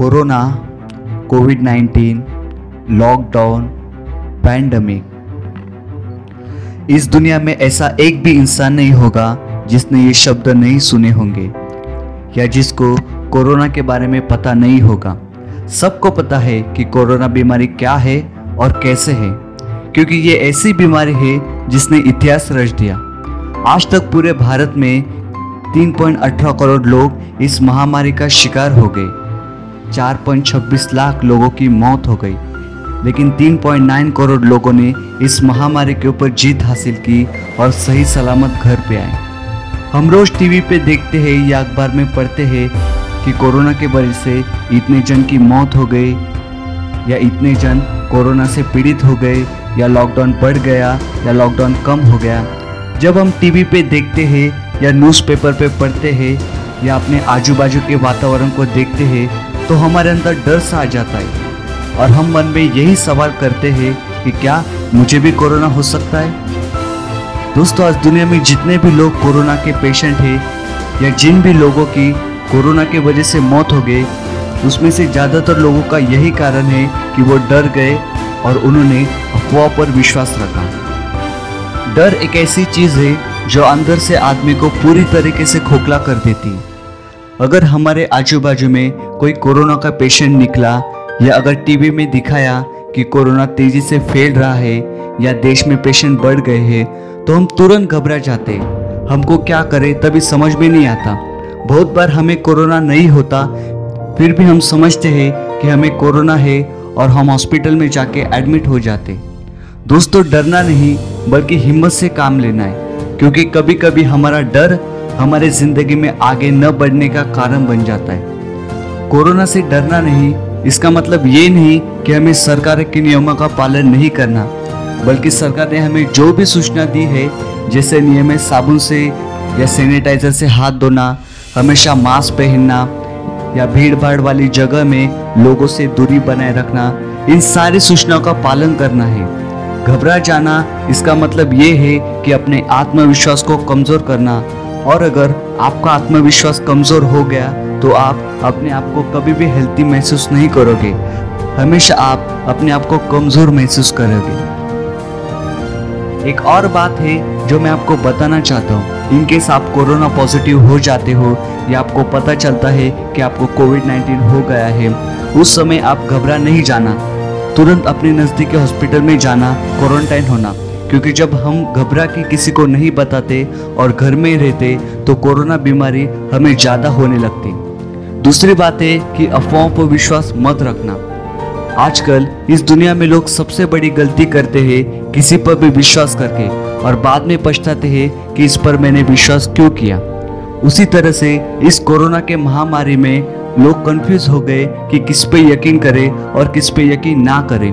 Corona Covid 19 lockdown, pandemic. इस दुनिया में ऐसा एक भी इंसान नहीं होगा जिसने ये शब्द नहीं सुने होंगे, या जिसको कोरोना के बारे में पता नहीं होगा। सबको पता है कि कोरोना बीमारी क्या है और कैसे है, क्योंकि ये ऐसी बीमारी है जिसने इतिहास रच दिया। आज तक पूरे भारत में 3.18 करोड़ लोग इस महामारी का शिकार हो गए। 4.26 लाख लोगों की मौत हो गई। लेकिन 3.9 करोड़ लोगों ने इस महामारी के ऊपर जीत हासिल की और सही सलामत घर पे आए। हम रोज टीवी पे देखते हैं, या अखबार में पढ़ते हैं कि कोरोना के वजह से इतने जन की मौत हो गई, या इतने जन कोरोना से पीड़ित हो गए, या लॉकडाउन बढ़ गया, या लॉकडाउन कम हो गया। जब हम टीवी पे देखते हैं, या न्यूज़पेपर पे पढ़ते हैं, या अपने आजू बाजू के वातावरण को देखते हैं तो हमारे अंदर डर सा आ जाता है। और हम मन में यही सवाल करते हैं कि क्या मुझे भी कोरोना हो सकता है? दोस्तों, आज दुनिया में जितने भी लोग कोरोना के पेशेंट हैं, या जिन भी लोगों की कोरोना के वजह से मौत हो गई, उसमें से ज़्यादातर लोगों का यही कारण है कि वो डर गए और उन्होंने अफवाह पर विश्वास रखा। डर एक ऐसी चीज़ है जो अंदर से आदमी को पूरी तरीके से खोखला कर देती है। अगर हमारे आजू बाजू में कोई कोरोना का पेशेंट निकला या अगर टीवी में दिखाया कि कोरोना तेज़ी से फैल रहा है या देश में पेशेंट बढ़ गए हैं तो हम तुरंत घबरा जाते। हमको क्या करें तभी समझ में नहीं आता। बहुत बार हमें कोरोना नहीं होता, फिर भी हम समझते हैं कि हमें कोरोना है और हम हॉस्पिटल में जाके एडमिट हो जाते। दोस्तों, डरना नहीं, बल्कि हिम्मत से काम लेना है, क्योंकि कभी कभी हमारा डर हमारे ज़िंदगी में आगे न बढ़ने का कारण बन जाता है। कोरोना से डरना नहीं, इसका मतलब ये नहीं कि हमें सरकार के नियमों का पालन नहीं करना, बल्कि सरकार ने हमें जो भी सूचना दी है, जैसे नियमित साबुन से या सैनिटाइजर से हाथ धोना, हमेशा मास्क पहनना, या भीड़ भाड़ वाली जगह में लोगों से दूरी बनाए रखना, इन सारी सूचनाओं का पालन करना है। घबरा जाना, इसका मतलब ये है कि अपने आत्मविश्वास को कमज़ोर करना, और अगर आपका आत्मविश्वास कमज़ोर हो गया तो आप अपने आप को कभी भी हेल्थी महसूस नहीं करोगे। हमेशा आप अपने आप को कमज़ोर महसूस करोगे। एक और बात है जो मैं आपको बताना चाहता हूँ। इनकेस आप कोरोना पॉजिटिव हो जाते हो, या आपको पता चलता है कि आपको कोविड 19 हो गया है, उस समय आप घबरा नहीं जाना। तुरंत अपने नज़दीकी हॉस्पिटल में जाना क्वारंटाइन होना। क्योंकि जब हम घबरा के किसी को नहीं बताते और घर में रहते तो कोरोना बीमारी हमें ज़्यादा होने लगती। दूसरी बात है कि अफवाहों पर विश्वास मत रखना। आजकल इस दुनिया में लोग सबसे बड़ी गलती करते हैं किसी पर भी विश्वास करके और बाद में पछताते हैं कि इस पर मैंने विश्वास क्यों किया। उसी तरह से इस कोरोना के महामारी में लोग कंफ्यूज हो गए कि किस पे यकीन करें और किस पे यकीन ना करें।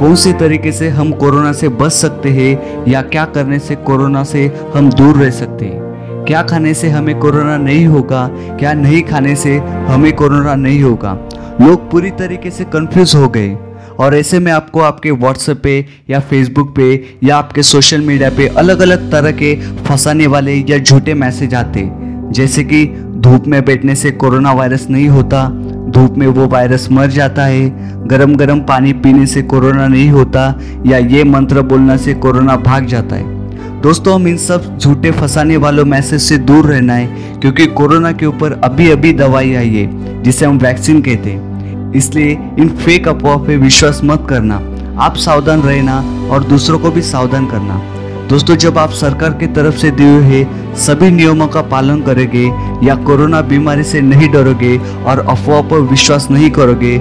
कौन से तरीके से हम कोरोना से बच सकते हैं या क्या करने से कोरोना से हम दूर रह सकते हैं? क्या खाने से हमें कोरोना नहीं होगा? क्या नहीं खाने से हमें कोरोना नहीं होगा? लोग पूरी तरीके से कंफ्यूज हो गए। और ऐसे में आपको आपके व्हाट्सएप पे या फेसबुक पे या आपके सोशल मीडिया पे अलग अलग तरह के फंसाने वाले या झूठे मैसेज आते। जैसे कि धूप में बैठने से कोरोना वायरस नहीं होता, धूप में वो वायरस मर जाता है गरम गरम पानी पीने से कोरोना नहीं होता, या ये मंत्र बोलने से कोरोना भाग जाता है। दोस्तों, हम इन सब झूठे फंसाने वालों मैसेज से दूर रहना है, क्योंकि कोरोना के ऊपर अभी अभी दवाई आई है, जिसे हम वैक्सीन कहते हैं। इसलिए इन फेक अफवाह पे विश्वास मत करना। आप सावधान रहना और दूसरों को भी सावधान करना। दोस्तों, जब आप सरकार की तरफ़ से दिए हुए सभी नियमों का पालन करोगे या कोरोना बीमारी से नहीं डरोगे और अफवाह पर विश्वास नहीं करोगे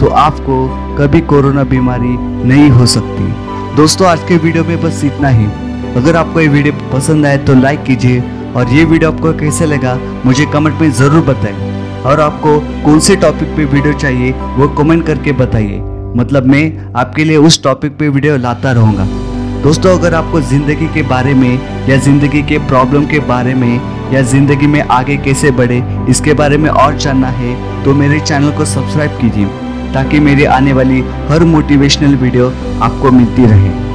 तो आपको कभी कोरोना बीमारी नहीं हो सकती। दोस्तों, आज के वीडियो में बस इतना ही। अगर आपको ये वीडियो पसंद आए तो लाइक कीजिए और ये वीडियो आपको कैसे लगा, मुझे कमेंट में ज़रूर बताएँ। और आपको कौन से टॉपिक पे वीडियो चाहिए, वो कमेंट करके बताइए। मतलब मैं आपके लिए उस टॉपिक पे वीडियो लाता रहूँगा। दोस्तों, अगर आपको ज़िंदगी के बारे में या ज़िंदगी के प्रॉब्लम के बारे में या ज़िंदगी में आगे कैसे बढ़े, इसके बारे में और जानना है तो मेरे चैनल को सब्सक्राइब कीजिए, ताकि मेरी आने वाली हर मोटिवेशनल वीडियो आपको मिलती रहे।